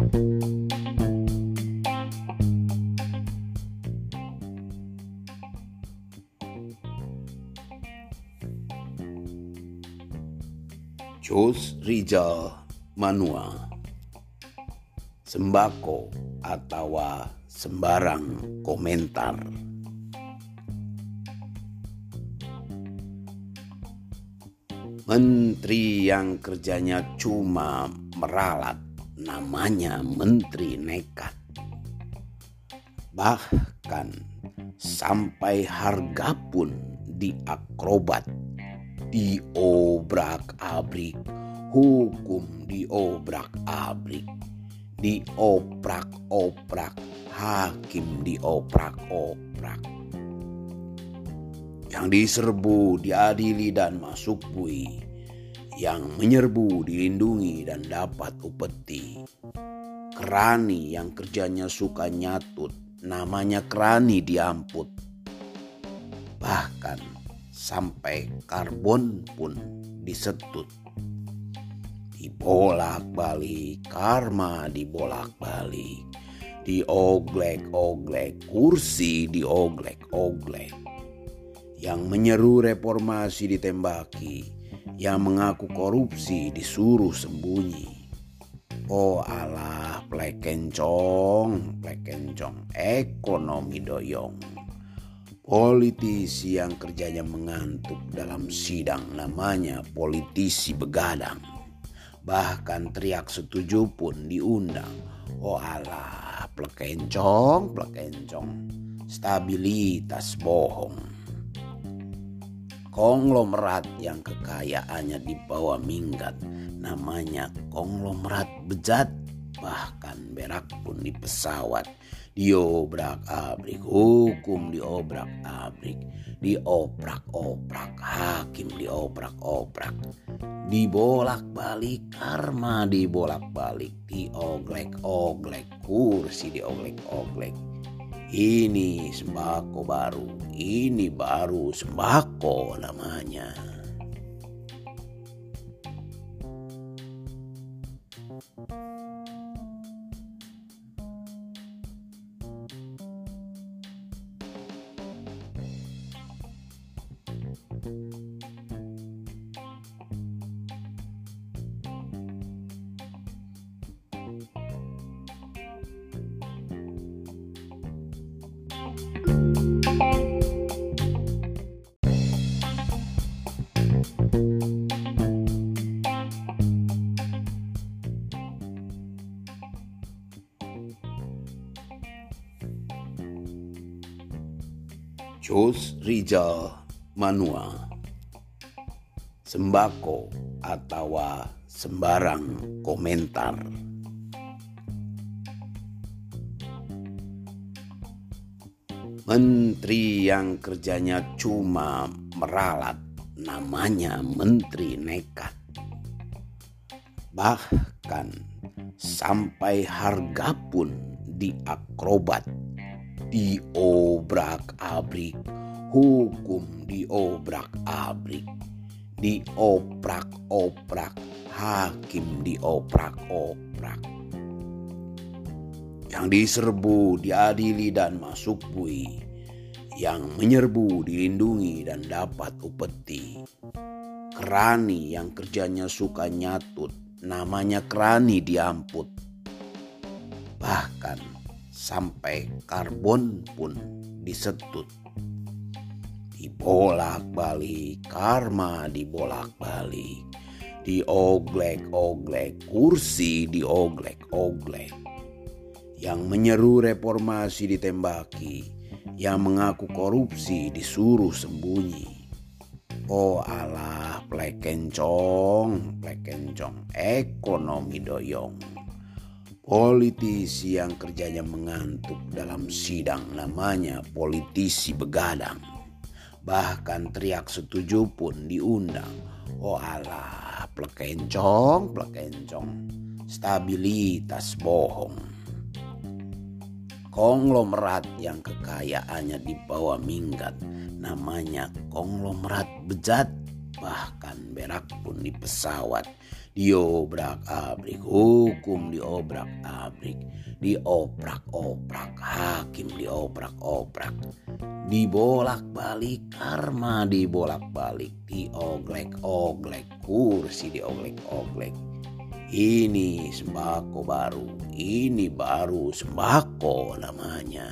Jos Rizal Manua. Sembako atau sembarang komentar. Menteri yang kerjanya cuma meralat namanya menteri nekat Bahkan sampai harga pun diakrobat diobrak-abrik, hukum diobrak-abrik, dioprak-oprak, hakim dioprak-oprak. Yang diserbu, diadili dan masuk bui, yang menyerbu, dilindungi dan dapat upeti. Kerani yang kerjanya suka nyatut, namanya kerani diamput. Bahkan sampai karbon pun disetut. Dibolak-balik, karma dibolak-balik. Dioglek-oglek, kursi dioglek-oglek. Yang menyeru reformasi ditembaki, yang mengaku korupsi disuruh sembunyi. Oh alah, plekencong, plekencong, ekonomi doyong. Politisi yang kerjanya mengantuk dalam sidang namanya politisi begadang. Bahkan teriak setuju pun diundang. Oh alah, plekencong, plekencong. Stabilitas bohong. Konglomerat yang kekayaannya di bawah minggat. Namanya konglomerat bejat bahkan berak pun di pesawat. Diobrak abrik hukum diobrak abrik. Dioprak oprak hakim dioprak oprak dibolak balik karma dibolak balik dioglek oglek kursi dioglek oglek ini sembako baru. Ini baru sembako namanya Jos Rizal Manua. Sembako atau sembarang komentar. Menteri yang kerjanya cuma meralat namanya menteri nekat Bahkan sampai harga pun diakrobat diobrak-abrik, hukum diobrak-abrik, dioprak-oprak, hakim dioprak-oprak. Yang diserbu, diadili dan masuk bui, yang menyerbu, dilindungi dan dapat upeti. Kerani yang kerjanya suka nyatut, namanya kerani diamput. Bahkan sampai karbon pun disetut. Dibolak-balik, karma dibolak-balik. Dioglek-oglek, kursi dioglek-oglek. Yang menyeru reformasi ditembaki, yang mengaku korupsi disuruh sembunyi. Oh alah, plekencong, plekencong, ekonomi doyong. Politisi yang kerjanya mengantuk dalam sidang namanya politisi begadang. Bahkan teriak setuju pun diundang. Oh alah, plekencong, plekencong. Stabilitas bohong konglomerat yang kekayaannya di bawah minggat. Namanya konglomerat bejat bahkan berak pun di pesawat. Diobrak abrik hukum diobrak abrik. Dioprak oprak hakim diobrak oprak dibolak balik karma dibolak balik dioglek oglek kursi dioglek oglek ini sembako baru, ini baru sembako namanya.